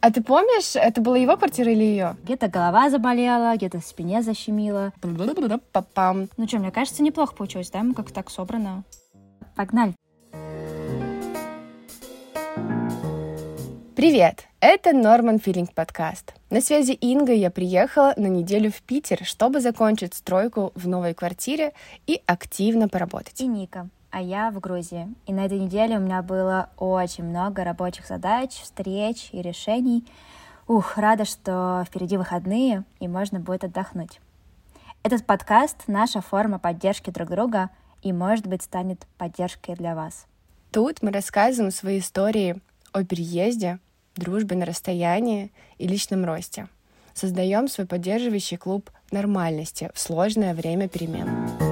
А ты помнишь, это была его квартира или ее? Где-то голова заболела, где-то в спине защемило. Папам. Ну что, мне кажется, неплохо получилось, да? Мы как так собрано. Погнали. Привет! Это Норман Филинг подкаст. На связи Инга, я приехала на неделю в Питер, чтобы закончить стройку в новой квартире и активно поработать. И Ника а я в Грузии. И на этой неделе у меня было очень много рабочих задач, встреч и решений. Ух, рада, что впереди выходные, и можно будет отдохнуть. Этот подкаст — наша форма поддержки друг друга и, может быть, станет поддержкой для вас. Тут мы рассказываем свои истории о переезде, дружбе на расстоянии и личном росте. Создаем свой поддерживающий клуб нормальности в сложное время перемен.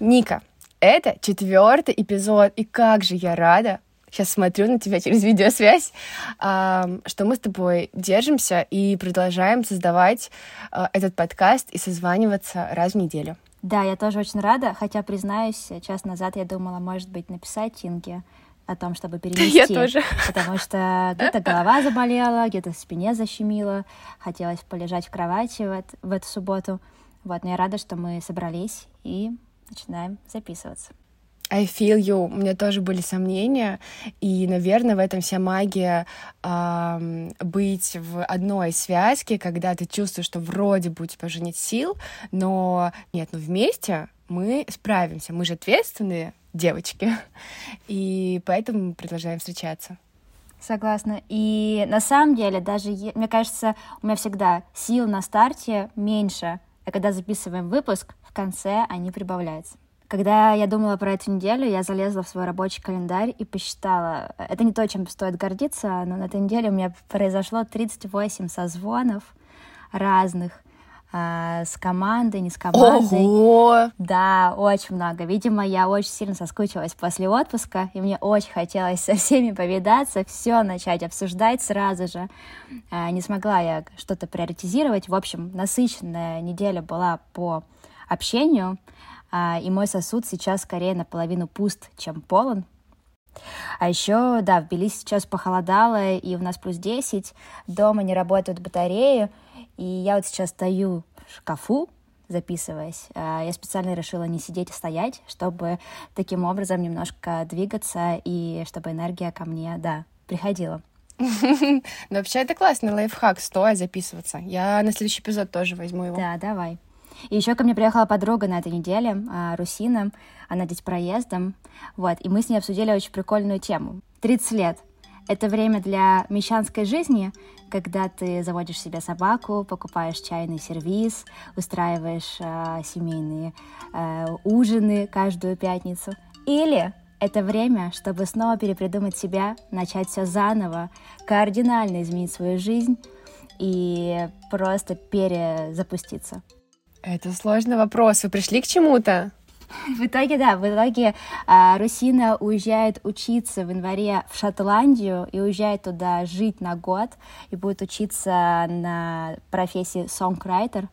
Ника, это четвертый эпизод, и как же я рада, сейчас смотрю на тебя через видеосвязь, что мы с тобой держимся и продолжаем создавать а, этот подкаст и созваниваться раз в неделю. Да, я тоже очень рада, хотя, признаюсь, час назад я думала, может быть, написать Тинге о том, чтобы перенести. Я тоже. Потому что где-то голова заболела, где-то в спине защемило, хотелось полежать в кровати в, это, в эту субботу. Вот, но я рада, что мы собрались и начинаем записываться. I feel you. У меня тоже были сомнения, и, наверное, в этом вся магия э, быть в одной связке, когда ты чувствуешь, что вроде бы у тебя уже нет сил, но нет, ну вместе мы справимся. Мы же ответственные девочки, и поэтому мы продолжаем встречаться. Согласна. И на самом деле, даже, мне кажется, у меня всегда сил на старте меньше, а когда записываем выпуск, в конце они прибавляются. Когда я думала про эту неделю, я залезла в свой рабочий календарь и посчитала. Это не то, чем стоит гордиться, но на этой неделе у меня произошло 38 созвонов разных а, с командой, не с командой. Ого! Да, очень много. Видимо, я очень сильно соскучилась после отпуска, и мне очень хотелось со всеми повидаться, все начать обсуждать сразу же. А, не смогла я что-то приоритизировать. В общем, насыщенная неделя была по общению, а, и мой сосуд сейчас скорее наполовину пуст, чем полон. А еще, да, в Тбилиси сейчас похолодало, и у нас плюс 10, дома не работают батареи, и я вот сейчас стою в шкафу, записываясь. А, я специально решила не сидеть, а стоять, чтобы таким образом немножко двигаться, и чтобы энергия ко мне, да, приходила. Ну, вообще, это классный лайфхак, стоя записываться. Я на следующий эпизод тоже возьму его. Да, давай. И еще ко мне приехала подруга на этой неделе, а, Русина, она здесь проездом, вот, и мы с ней обсудили очень прикольную тему. 30 лет. Это время для мещанской жизни, когда ты заводишь себе собаку, покупаешь чайный сервис, устраиваешь э, семейные э, ужины каждую пятницу. Или это время, чтобы снова перепридумать себя, начать все заново, кардинально изменить свою жизнь и просто перезапуститься. Это сложный вопрос. Вы пришли к чему-то? В итоге, да, в итоге а, Русина уезжает учиться в январе в Шотландию и уезжает туда жить на год и будет учиться на профессии songwriter.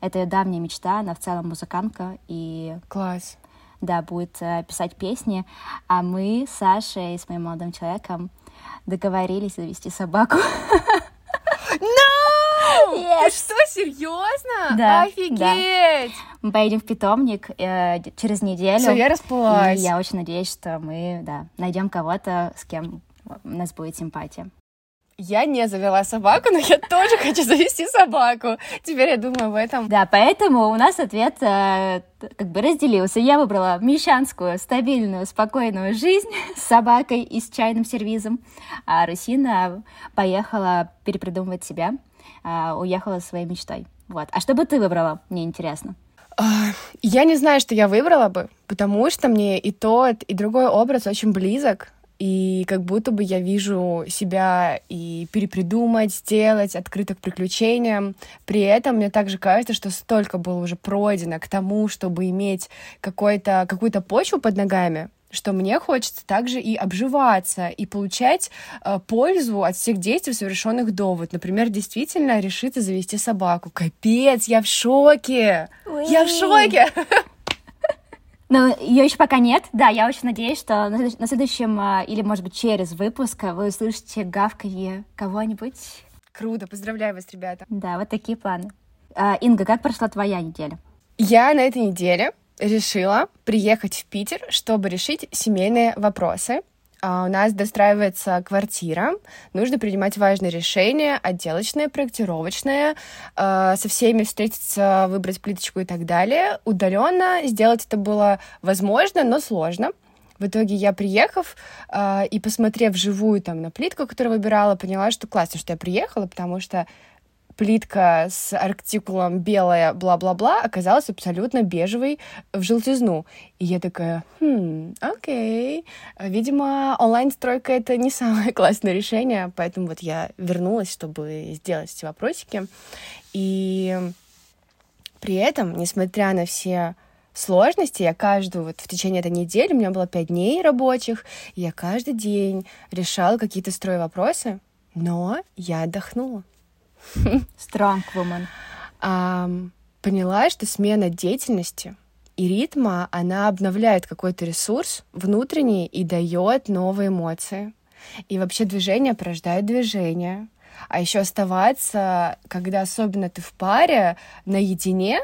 Это ее давняя мечта, она в целом музыкантка и... Класс. Да, будет а, писать песни, а мы с Сашей, с моим молодым человеком, договорились завести собаку. Yes. Ты что, серьезно? Да. Офигеть! Да. Мы поедем в питомник э, через неделю. Все, я расплылась. И я очень надеюсь, что мы, да, найдем кого-то, с кем у нас будет симпатия. Я не завела собаку, но я тоже хочу завести собаку. Теперь я думаю об этом. Да, поэтому у нас ответ э, как бы разделился. Я выбрала мещанскую, стабильную, спокойную жизнь с собакой и с чайным сервизом, а Русина поехала перепридумывать себя, э, уехала своей мечтой. Вот. А что бы ты выбрала? Мне интересно. А, я не знаю, что я выбрала бы, потому что мне и тот, и другой образ очень близок и как будто бы я вижу себя и перепридумать, сделать, открыто к приключениям. При этом мне также кажется, что столько было уже пройдено к тому, чтобы иметь какую-то какую-то почву под ногами, что мне хочется также и обживаться, и получать э, пользу от всех действий, совершенных до. Вот, например, действительно решиться завести собаку. Капец, я в шоке! Ой. Я в шоке! Ну, ее еще пока нет. Да, я очень надеюсь, что на следующем а, или, может быть, через выпуск вы услышите гавканье кого-нибудь. Круто, поздравляю вас, ребята. Да, вот такие планы. А, Инга, как прошла твоя неделя? Я на этой неделе решила приехать в Питер, чтобы решить семейные вопросы. А у нас достраивается квартира, нужно принимать важные решения, отделочное, проектировочное, э, со всеми встретиться, выбрать плиточку и так далее. Удаленно сделать это было возможно, но сложно. В итоге я, приехав э, и посмотрев живую там на плитку, которую выбирала, поняла, что классно, что я приехала, потому что плитка с артикулом белая, бла-бла-бла, оказалась абсолютно бежевой в желтизну. И я такая, хм, окей. Видимо, онлайн-стройка — это не самое классное решение, поэтому вот я вернулась, чтобы сделать эти вопросики. И при этом, несмотря на все сложности, я каждую, вот в течение этой недели, у меня было пять дней рабочих, я каждый день решала какие-то строй вопросы, но я отдохнула. Strong woman. Поняла, что смена деятельности и ритма, она обновляет какой-то ресурс внутренний и дает новые эмоции. И вообще движение порождает движение. А еще оставаться, когда особенно ты в паре, наедине,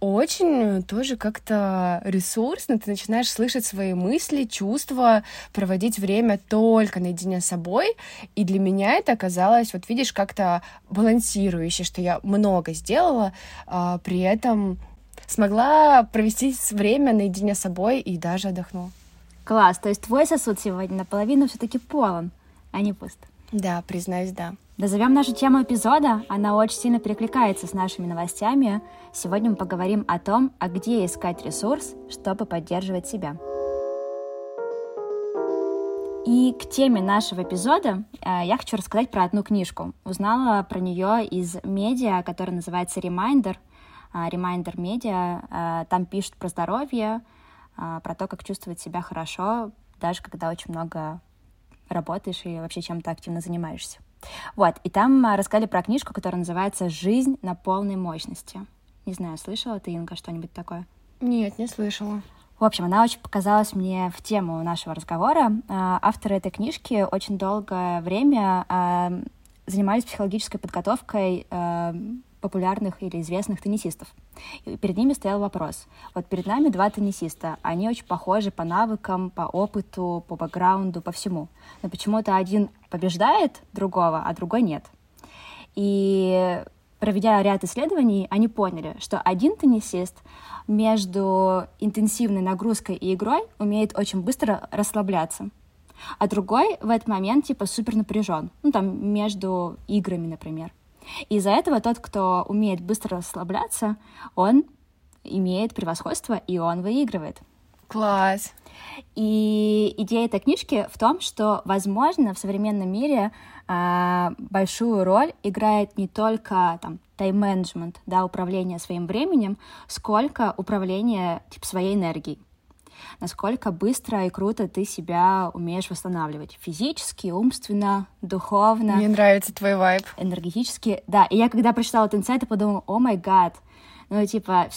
очень тоже как-то ресурсно, ты начинаешь слышать свои мысли, чувства, проводить время только наедине с собой, и для меня это оказалось, вот видишь, как-то балансирующе, что я много сделала, а, при этом смогла провести время наедине с собой и даже отдохнула. Класс, то есть твой сосуд сегодня наполовину все-таки полон, а не пуст. Да, признаюсь, да. Назовем нашу тему эпизода, она очень сильно перекликается с нашими новостями. Сегодня мы поговорим о том, а где искать ресурс, чтобы поддерживать себя. И к теме нашего эпизода э, я хочу рассказать про одну книжку. Узнала про нее из медиа, которая называется Reminder. Э, Reminder Media. Э, там пишут про здоровье, про то, как чувствовать себя хорошо, даже когда очень много работаешь и вообще чем-то активно занимаешься. Вот, и там а, рассказали про книжку, которая называется «Жизнь на полной мощности». Не знаю, слышала ты, Инга, что-нибудь такое? Нет, не слышала. В общем, она очень показалась мне в тему нашего разговора. А, авторы этой книжки очень долгое время а, занимались психологической подготовкой популярных или известных теннисистов. И перед ними стоял вопрос. Вот перед нами два теннисиста. Они очень похожи по навыкам, по опыту, по бэкграунду, по всему. Но почему-то один побеждает другого, а другой нет. И проведя ряд исследований, они поняли, что один теннисист между интенсивной нагрузкой и игрой умеет очень быстро расслабляться, а другой в этот момент типа супер напряжен, ну там между играми, например. Из-за этого тот, кто умеет быстро расслабляться, он имеет превосходство, и он выигрывает. Класс. И идея этой книжки в том, что, возможно, в современном мире э, большую роль играет не только там тайм-менеджмент, да, управление своим временем, сколько управление типа, своей энергией насколько быстро и круто ты себя умеешь восстанавливать. Физически, умственно, духовно. Мне нравится твой вайб. Энергетически, да. И я когда прочитала этот инсайт, я подумала, о май гад, ну, типа,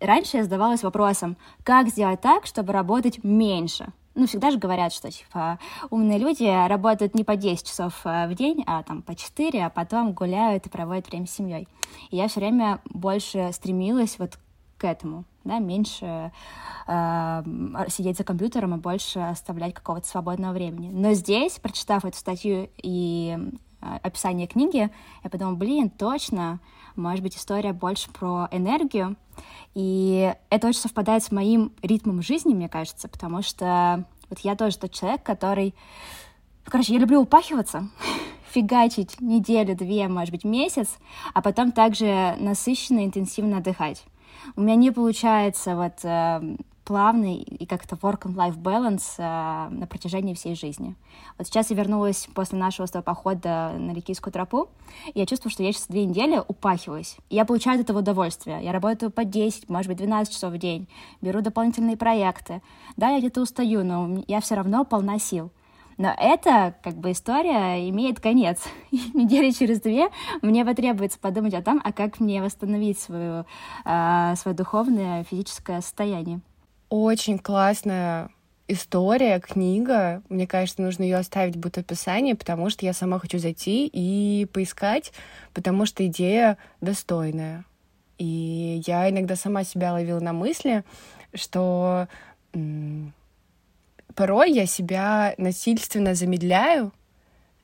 раньше я задавалась вопросом, как сделать так, чтобы работать меньше? Ну, всегда же говорят, что, типа, умные люди работают не по 10 часов э, в день, а там по 4, а потом гуляют и проводят время с семьей. И я все время больше стремилась вот к этому, да, меньше э, сидеть за компьютером и больше оставлять какого-то свободного времени. Но здесь, прочитав эту статью и э, описание книги, я подумала, блин, точно, может быть, история больше про энергию, и это очень совпадает с моим ритмом жизни, мне кажется, потому что вот я тоже тот человек, который... Короче, я люблю упахиваться, фигачить неделю, две, может быть, месяц, а потом также насыщенно, интенсивно отдыхать. У меня не получается вот э, плавный и как-то work and life balance э, на протяжении всей жизни. Вот сейчас я вернулась после нашего с похода на Ликийскую тропу, и я чувствую, что я сейчас две недели упахиваюсь. И я получаю от этого удовольствие. Я работаю по 10, может быть, 12 часов в день, беру дополнительные проекты. Да, я где-то устаю, но я все равно полна сил. Но эта как бы история имеет конец. недели через две мне потребуется подумать о том, а как мне восстановить свое, э, свое духовное, физическое состояние. очень классная история, книга. Мне кажется, нужно ее оставить будет в описании, потому что я сама хочу зайти и поискать, потому что идея достойная. И я иногда сама себя ловила на мысли, что порой я себя насильственно замедляю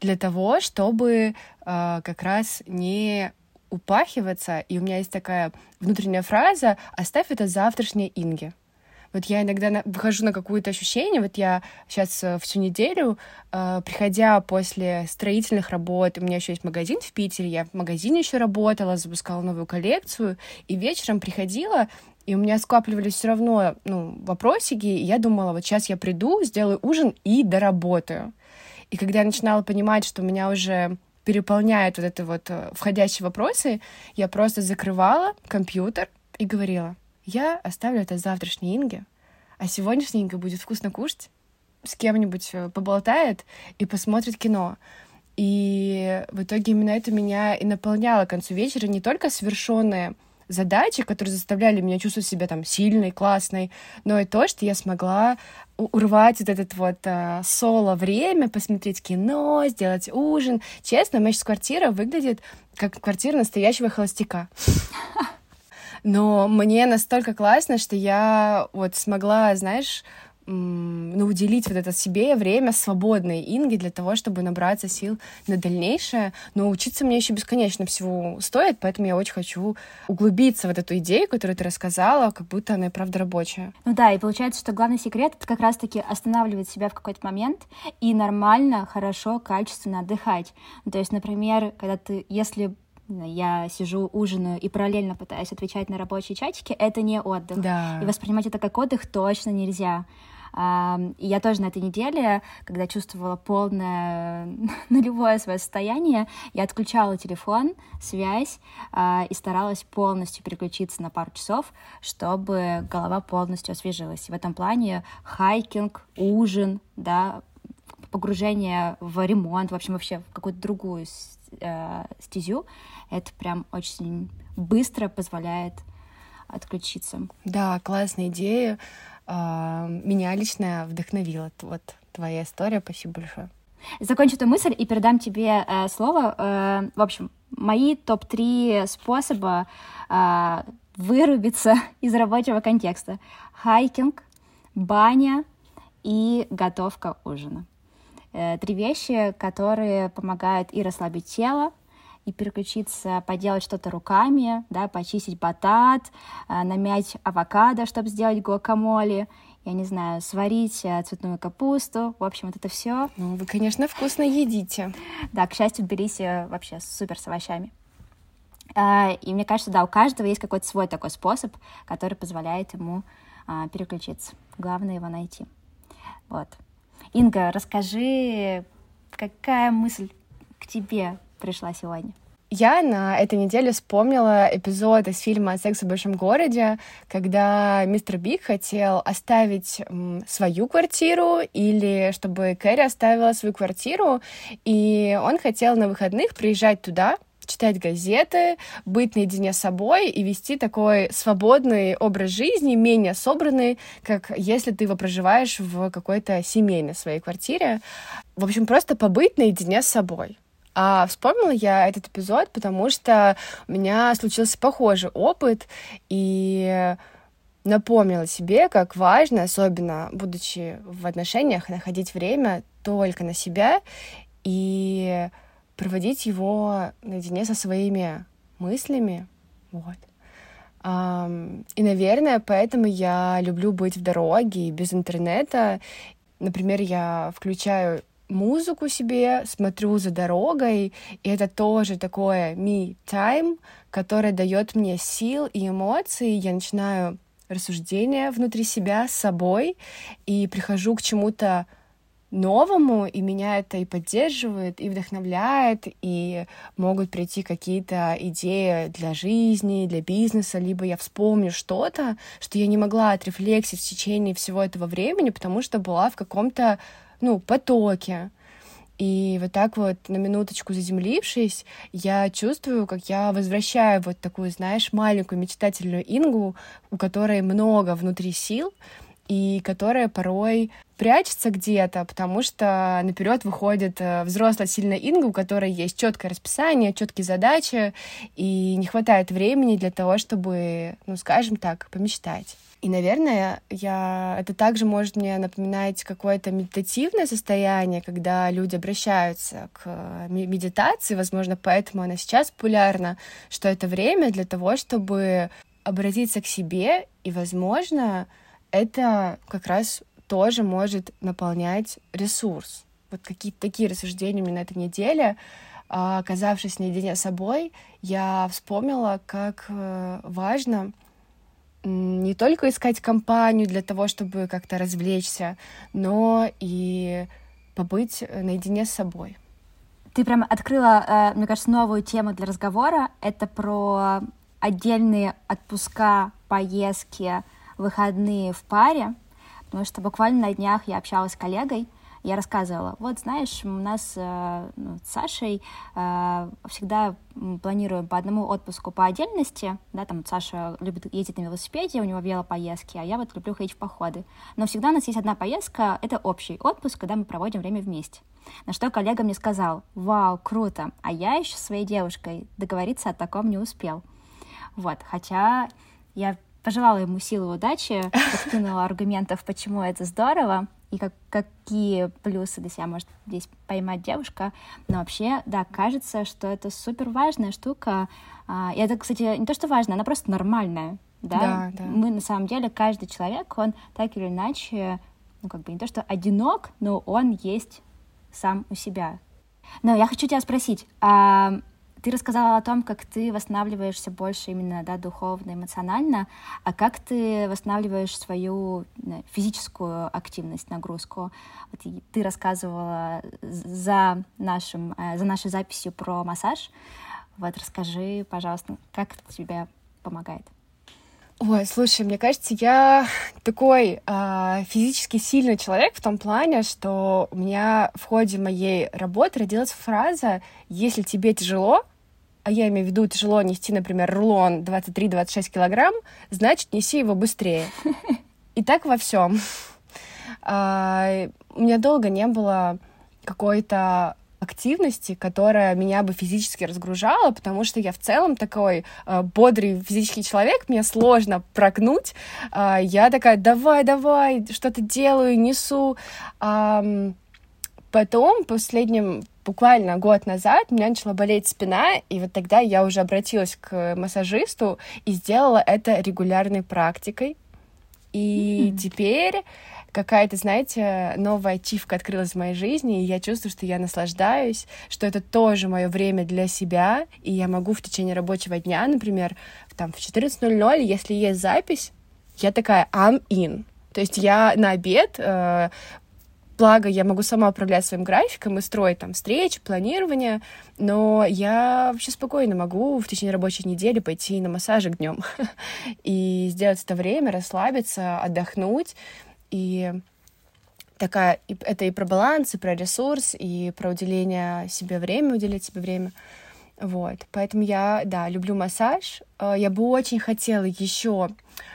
для того, чтобы э, как раз не упахиваться. И у меня есть такая внутренняя фраза «оставь это завтрашнее Инге». Вот я иногда на, выхожу на какое-то ощущение, вот я сейчас э, всю неделю, э, приходя после строительных работ, у меня еще есть магазин в Питере, я в магазине еще работала, запускала новую коллекцию, и вечером приходила, и у меня скапливались все равно ну, вопросики, и я думала, вот сейчас я приду, сделаю ужин и доработаю. И когда я начинала понимать, что меня уже переполняют вот это вот э, входящие вопросы, я просто закрывала компьютер и говорила, я оставлю это завтрашней Инге, а сегодняшняя Инга будет вкусно кушать, с кем-нибудь э, поболтает и посмотрит кино. И в итоге именно это меня и наполняло к концу вечера не только совершенные задачи, которые заставляли меня чувствовать себя там сильной, классной, но и то, что я смогла урвать вот этот вот э, соло время, посмотреть кино, сделать ужин. Честно, моя сейчас квартира выглядит как квартира настоящего холостяка. Но мне настолько классно, что я вот смогла, знаешь, ну, уделить вот это себе время свободной Инги для того, чтобы набраться сил на дальнейшее. Но учиться мне еще бесконечно всего стоит, поэтому я очень хочу углубиться в вот эту идею, которую ты рассказала, как будто она и правда рабочая. Ну да, и получается, что главный секрет — это как раз-таки останавливать себя в какой-то момент и нормально, хорошо, качественно отдыхать. Ну, то есть, например, когда ты, если я сижу, ужинаю и параллельно пытаюсь отвечать на рабочие чатики, это не отдых. Да. И воспринимать это как отдых точно нельзя. И я тоже на этой неделе, когда чувствовала полное нулевое свое состояние, я отключала телефон, связь а, и старалась полностью переключиться на пару часов, чтобы голова полностью освежилась. И в этом плане хайкинг, ужин, да, погружение в ремонт, в общем, вообще в какую-то другую э, стезю, это прям очень быстро позволяет отключиться. Да, классная идея. А, меня лично вдохновила вот твоя история. Спасибо большое. Закончу эту мысль и передам тебе э, слово. Э, в общем, мои топ-3 способа э, вырубиться из рабочего контекста. Хайкинг, баня и готовка ужина. Э, три вещи, которые помогают и расслабить тело, и переключиться, поделать что-то руками, да, почистить батат, э, намять авокадо, чтобы сделать гуакамоле, я не знаю, сварить э, цветную капусту. В общем, вот это все. Ну, вы, конечно, вкусно едите. Да, к счастью, берись вообще супер с овощами. И мне кажется, да, у каждого есть какой-то свой такой способ, который позволяет ему а, переключиться. Главное его найти. Вот. Инга, расскажи, какая мысль к тебе пришла сегодня? Я на этой неделе вспомнила эпизод из фильма «Секс в большом городе», когда мистер Биг хотел оставить свою квартиру или чтобы Кэрри оставила свою квартиру, и он хотел на выходных приезжать туда, читать газеты, быть наедине с собой и вести такой свободный образ жизни, менее собранный, как если ты его проживаешь в какой-то семейной своей квартире. В общем, просто побыть наедине с собой. А вспомнила я этот эпизод, потому что у меня случился похожий опыт, и напомнила себе, как важно, особенно будучи в отношениях, находить время только на себя и проводить его наедине со своими мыслями. Вот. И, наверное, поэтому я люблю быть в дороге без интернета. Например, я включаю музыку себе, смотрю за дорогой, и это тоже такое me-time, которое дает мне сил и эмоций. Я начинаю рассуждения внутри себя с собой и прихожу к чему-то новому, и меня это и поддерживает, и вдохновляет, и могут прийти какие-то идеи для жизни, для бизнеса, либо я вспомню что-то, что я не могла отрефлексить в течение всего этого времени, потому что была в каком-то, ну, потоке. И вот так вот, на минуточку заземлившись, я чувствую, как я возвращаю вот такую, знаешь, маленькую мечтательную Ингу, у которой много внутри сил, и которая порой прячется где-то, потому что наперед выходит э, взрослая сильная Инга, у которой есть четкое расписание, четкие задачи, и не хватает времени для того, чтобы, ну, скажем так, помечтать. И, наверное, я... это также может мне напоминать какое-то медитативное состояние, когда люди обращаются к медитации, возможно, поэтому она сейчас популярна, что это время для того, чтобы обратиться к себе, и, возможно, это как раз тоже может наполнять ресурс. Вот какие-то такие рассуждения у меня на этой неделе. А, оказавшись наедине с собой, я вспомнила, как э, важно не только искать компанию для того, чтобы как-то развлечься, но и побыть наедине с собой. Ты прям открыла, э, мне кажется, новую тему для разговора. Это про отдельные отпуска, поездки, выходные в паре, потому что буквально на днях я общалась с коллегой, я рассказывала, вот знаешь, у нас э, ну, с Сашей э, всегда планируем по одному отпуску по отдельности, да, там Саша любит ездить на велосипеде, у него велопоездки, а я вот люблю ходить в походы. Но всегда у нас есть одна поездка, это общий отпуск, когда мы проводим время вместе. На что коллега мне сказал, вау, круто, а я еще своей девушкой договориться о таком не успел. Вот, хотя я пожелала ему силы удачи, подкинула аргументов, почему это здорово, и как, какие плюсы для себя может здесь поймать девушка. Но вообще, да, кажется, что это супер важная штука. А, и это, кстати, не то, что важно, она просто нормальная. Да? Да, да. Мы на самом деле, каждый человек, он так или иначе, ну, как бы не то, что одинок, но он есть сам у себя. Но я хочу тебя спросить, а ты рассказала о том, как ты восстанавливаешься больше именно да, духовно, эмоционально, а как ты восстанавливаешь свою физическую активность, нагрузку? Вот ты рассказывала за, нашим, э, за нашей записью про массаж. Вот расскажи, пожалуйста, как это тебе помогает? Ой, слушай, мне кажется, я такой э, физически сильный человек в том плане, что у меня в ходе моей работы родилась фраза «Если тебе тяжело, а я имею в виду тяжело нести, например, рулон 23-26 килограмм, значит, неси его быстрее. И так во всем. А, у меня долго не было какой-то активности, которая меня бы физически разгружала, потому что я в целом такой э, бодрый физический человек, мне сложно прогнуть. Э, я такая, давай, давай, что-то делаю, несу. Э, потом, последним буквально год назад у меня начала болеть спина, и вот тогда я уже обратилась к массажисту и сделала это регулярной практикой. И mm-hmm. теперь какая-то, знаете, новая ачивка открылась в моей жизни, и я чувствую, что я наслаждаюсь, что это тоже мое время для себя, и я могу в течение рабочего дня, например, там в 14.00, если есть запись, я такая I'm in. То есть я на обед э, Благо, я могу сама управлять своим графиком и строить там встречи, планирование, но я вообще спокойно могу в течение рабочей недели пойти на массажик днем и сделать это время, расслабиться, отдохнуть. И такая, это и про баланс, и про ресурс, и про уделение себе время, уделить себе время. Вот, поэтому я, да, люблю массаж. Э, я бы очень хотела еще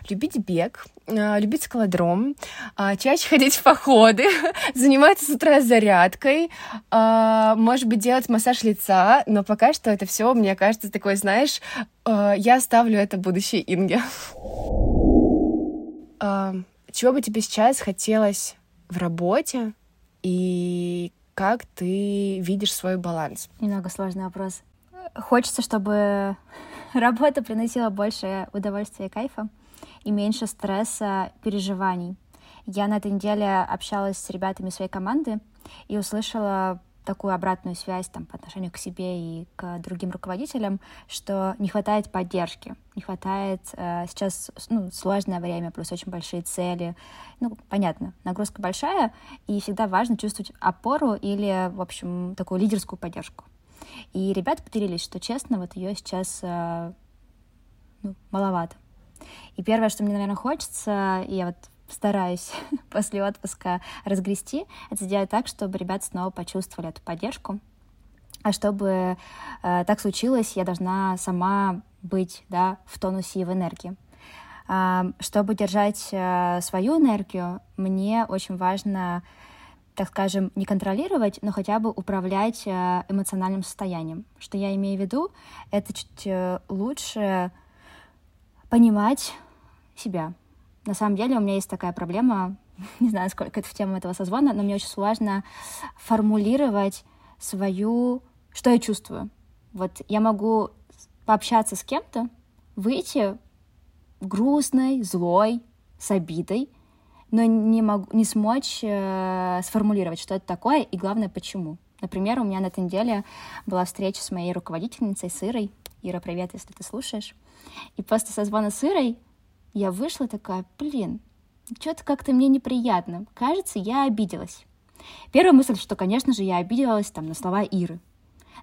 любить бег, э, любить скалодром, э, чаще ходить в походы, заниматься с утра зарядкой, может быть, делать массаж лица, но пока что это все, мне кажется, такое, знаешь, я оставлю это будущей Инге. Чего бы тебе сейчас хотелось в работе и как ты видишь свой баланс? Немного сложный вопрос хочется, чтобы работа приносила больше удовольствия и кайфа и меньше стресса, переживаний. Я на этой неделе общалась с ребятами своей команды и услышала такую обратную связь там, по отношению к себе и к другим руководителям, что не хватает поддержки, не хватает э, сейчас ну, сложное время, плюс очень большие цели. Ну, понятно, нагрузка большая, и всегда важно чувствовать опору или, в общем, такую лидерскую поддержку. И ребята поделились, что честно, вот ее сейчас э, ну, маловато. И первое, что мне, наверное, хочется, я вот стараюсь после отпуска разгрести, это сделать так, чтобы ребята снова почувствовали эту поддержку. А чтобы э, так случилось, я должна сама быть да, в тонусе и в энергии. Чтобы держать э, свою энергию, мне очень важно так скажем, не контролировать, но хотя бы управлять э, эмоциональным состоянием. Что я имею в виду? Это чуть э, лучше понимать себя. На самом деле у меня есть такая проблема, не знаю, сколько это в тему этого созвона, но мне очень сложно формулировать свою, что я чувствую. Вот я могу пообщаться с кем-то, выйти грустной, злой, с обидой, но не могу не смочь э, сформулировать, что это такое, и главное, почему. Например, у меня на этой неделе была встреча с моей руководительницей, с Ирой. Ира, привет, если ты слушаешь. И после созвона с Ирой я вышла такая, блин, что-то как-то мне неприятно. Кажется, я обиделась. Первая мысль, что, конечно же, я обиделась там на слова Иры.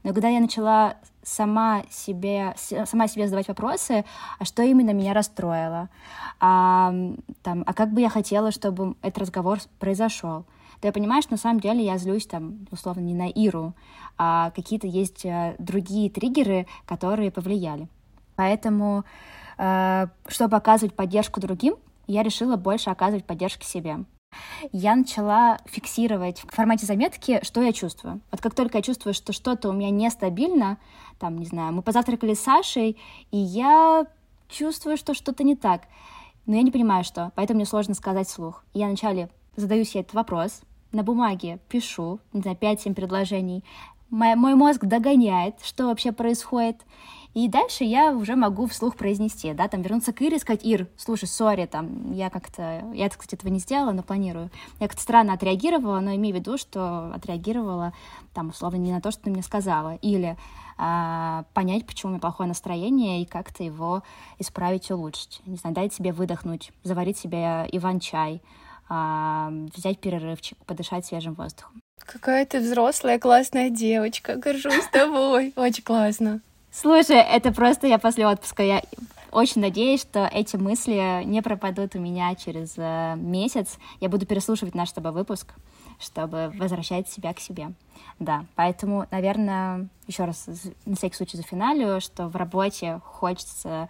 Но когда я начала сама себе, сама себе задавать вопросы, а что именно меня расстроило, а, там, а как бы я хотела, чтобы этот разговор произошел, то я понимаю, что на самом деле я злюсь там, условно, не на Иру, а какие-то есть э, другие триггеры, которые повлияли. Поэтому, чтобы оказывать поддержку другим, я решила больше оказывать поддержки себе я начала фиксировать в формате заметки, что я чувствую. Вот как только я чувствую, что что-то у меня нестабильно, там, не знаю, мы позавтракали с Сашей, и я чувствую, что что-то не так, но я не понимаю, что, поэтому мне сложно сказать вслух. И я вначале задаю себе этот вопрос, на бумаге пишу, не знаю, 5-7 предложений, мой, мой мозг догоняет, что вообще происходит, и дальше я уже могу вслух произнести, да, там вернуться к Ире и сказать, Ир, слушай, сори, там, я как-то, я, кстати, этого не сделала, но планирую. Я как-то странно отреагировала, но имею в виду, что отреагировала, там, условно, не на то, что ты мне сказала. Или а, понять, почему у меня плохое настроение, и как-то его исправить, улучшить. Не знаю, дать себе выдохнуть, заварить себе иван-чай, а, взять перерывчик, подышать свежим воздухом. Какая ты взрослая, классная девочка. Горжусь тобой. Очень классно. Слушай, это просто я после отпуска. Я очень надеюсь, что эти мысли не пропадут у меня через э, месяц. Я буду переслушивать наш с тобой выпуск, чтобы возвращать себя к себе. Да, поэтому, наверное, еще раз на всякий случай за финалю, что в работе хочется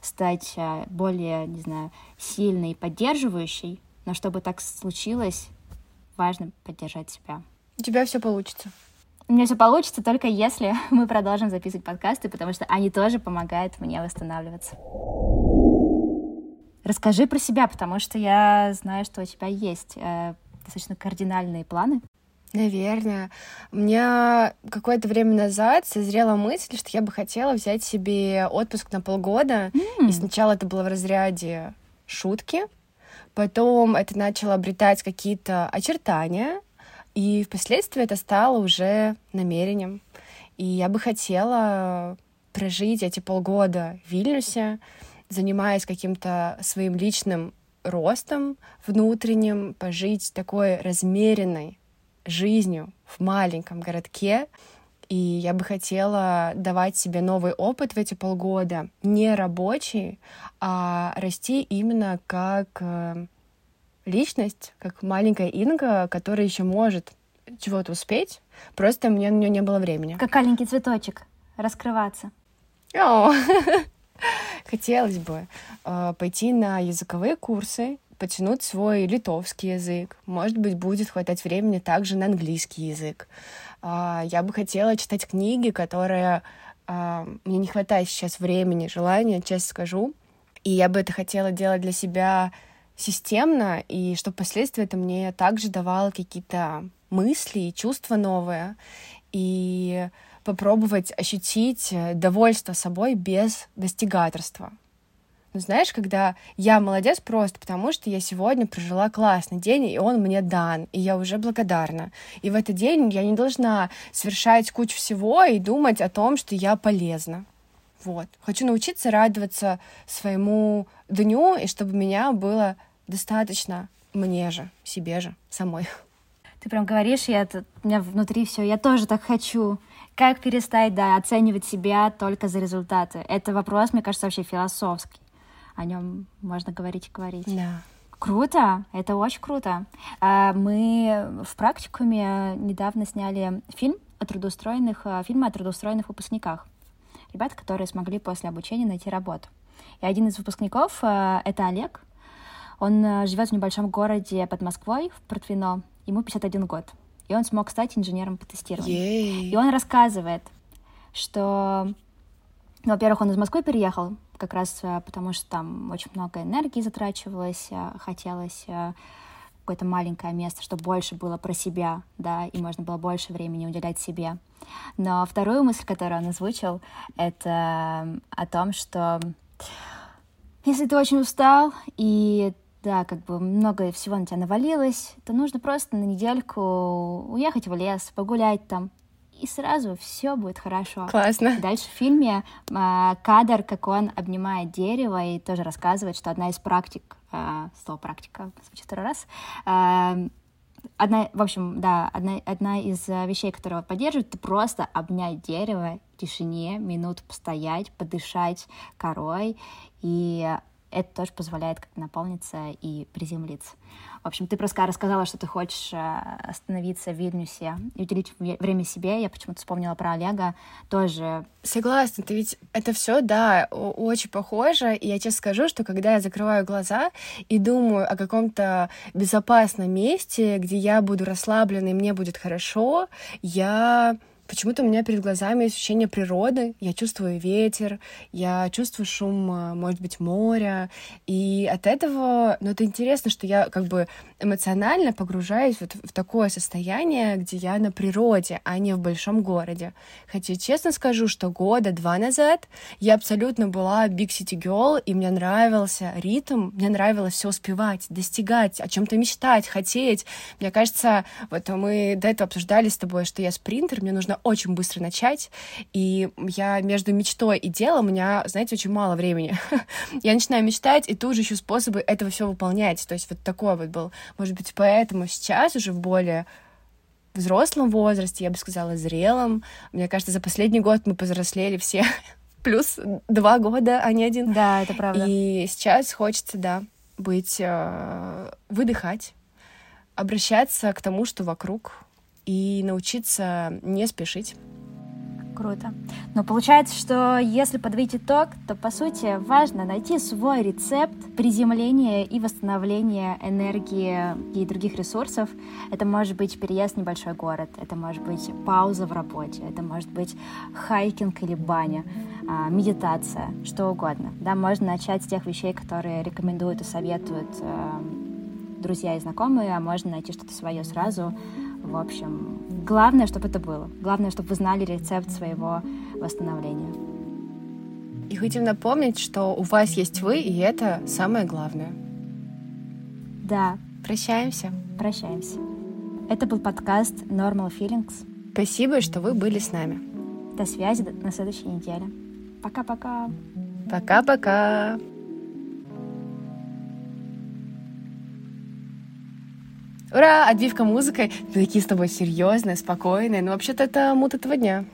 стать э, более, не знаю, сильной и поддерживающей, но чтобы так случилось, важно поддержать себя. У тебя все получится. У меня все получится только если мы продолжим записывать подкасты, потому что они тоже помогают мне восстанавливаться. Расскажи про себя, потому что я знаю, что у тебя есть э, достаточно кардинальные планы. Наверное. У меня какое-то время назад созрела мысль, что я бы хотела взять себе отпуск на полгода. Mm. И сначала это было в разряде шутки, потом это начало обретать какие-то очертания, и впоследствии это стало уже намерением. И я бы хотела прожить эти полгода в Вильнюсе, занимаясь каким-то своим личным ростом внутренним, пожить такой размеренной жизнью в маленьком городке. И я бы хотела давать себе новый опыт в эти полгода, не рабочий, а расти именно как э, личность, как маленькая Инга, которая еще может чего-то успеть, просто мне на нее не было времени. Как маленький цветочек, раскрываться. О, хотелось бы э, пойти на языковые курсы, потянуть свой литовский язык. Может быть, будет хватать времени также на английский язык. Э, я бы хотела читать книги, которые э, мне не хватает сейчас времени, желания, честно скажу. И я бы это хотела делать для себя системно, и чтобы впоследствии это мне также давало какие-то мысли и чувства новые, и попробовать ощутить довольство собой без достигаторства. Ну, знаешь, когда я молодец просто потому, что я сегодня прожила классный день, и он мне дан, и я уже благодарна. И в этот день я не должна совершать кучу всего и думать о том, что я полезна. Вот. Хочу научиться радоваться своему дню, и чтобы меня было достаточно мне же, себе же, самой. Ты прям говоришь, я тут, у меня внутри все, я тоже так хочу. Как перестать, да, оценивать себя только за результаты? Это вопрос, мне кажется, вообще философский. О нем можно говорить и говорить. Да. Круто, это очень круто. А, мы в практикуме недавно сняли фильм о трудоустроенных, а, фильм о трудоустроенных выпускниках. Ребята, которые смогли после обучения найти работу. И один из выпускников э, — это Олег. Он э, живет в небольшом городе под Москвой, в Портвино. Ему 51 год. И он смог стать инженером по тестированию. Ей. И он рассказывает, что, ну, во-первых, он из Москвы переехал, как раз э, потому что там очень много энергии затрачивалось, э, хотелось какое-то маленькое место, чтобы больше было про себя, да, и можно было больше времени уделять себе. Но вторую мысль, которую он озвучил, это о том, что если ты очень устал и да, как бы много всего на тебя навалилось, то нужно просто на недельку уехать в лес, погулять там, и сразу все будет хорошо. Классно. Дальше в фильме э, кадр, как он обнимает дерево и тоже рассказывает, что одна из практик, э, слово практика звучит второй раз, э, одна, в общем, да, одна, одна из вещей, которые он поддерживает, это просто обнять дерево в тишине, минут постоять, подышать корой, и это тоже позволяет как наполниться и приземлиться. В общем, ты просто рассказала, что ты хочешь э, остановиться в Вильнюсе и уделить время себе. Я почему-то вспомнила про Олега тоже. Согласна, ты ведь это все, да, очень похоже. И я честно скажу, что когда я закрываю глаза и думаю о каком-то безопасном месте, где я буду расслаблена и мне будет хорошо, я Почему-то у меня перед глазами ощущение природы, я чувствую ветер, я чувствую шум, а, может быть, моря, и от этого, ну, это интересно, что я как бы эмоционально погружаюсь вот в такое состояние, где я на природе, а не в большом городе. Хотя, честно скажу, что года два назад я абсолютно была Big City Girl, и мне нравился ритм, мне нравилось все успевать, достигать, о чем-то мечтать, хотеть. Мне кажется, вот мы до этого обсуждали с тобой, что я спринтер, мне нужно очень быстро начать, и я между мечтой и делом, у меня, знаете, очень мало времени. я начинаю мечтать, и тут же ищу способы этого все выполнять. То есть вот такой вот был, может быть, поэтому сейчас уже в более взрослом возрасте, я бы сказала, зрелом. Мне кажется, за последний год мы повзрослели все плюс два года, а не один. Да, это правда. И сейчас хочется, да, быть, э, выдыхать, обращаться к тому, что вокруг, и научиться не спешить. Круто. Но получается, что если подводить итог, то, по сути, важно найти свой рецепт приземления и восстановления энергии и других ресурсов. Это может быть переезд в небольшой город, это может быть пауза в работе, это может быть хайкинг или баня, а, медитация, что угодно. Да, можно начать с тех вещей, которые рекомендуют и советуют э, друзья и знакомые, а можно найти что-то свое сразу, в общем, главное, чтобы это было. Главное, чтобы вы знали рецепт своего восстановления. И хотим напомнить, что у вас есть вы, и это самое главное. Да. Прощаемся. Прощаемся. Это был подкаст Normal Feelings. Спасибо, что вы были с нами. До связи на следующей неделе. Пока-пока. Пока-пока. Ура! Отбивка музыкой. Мы такие с тобой серьезные, спокойные. Но вообще-то это мут этого дня.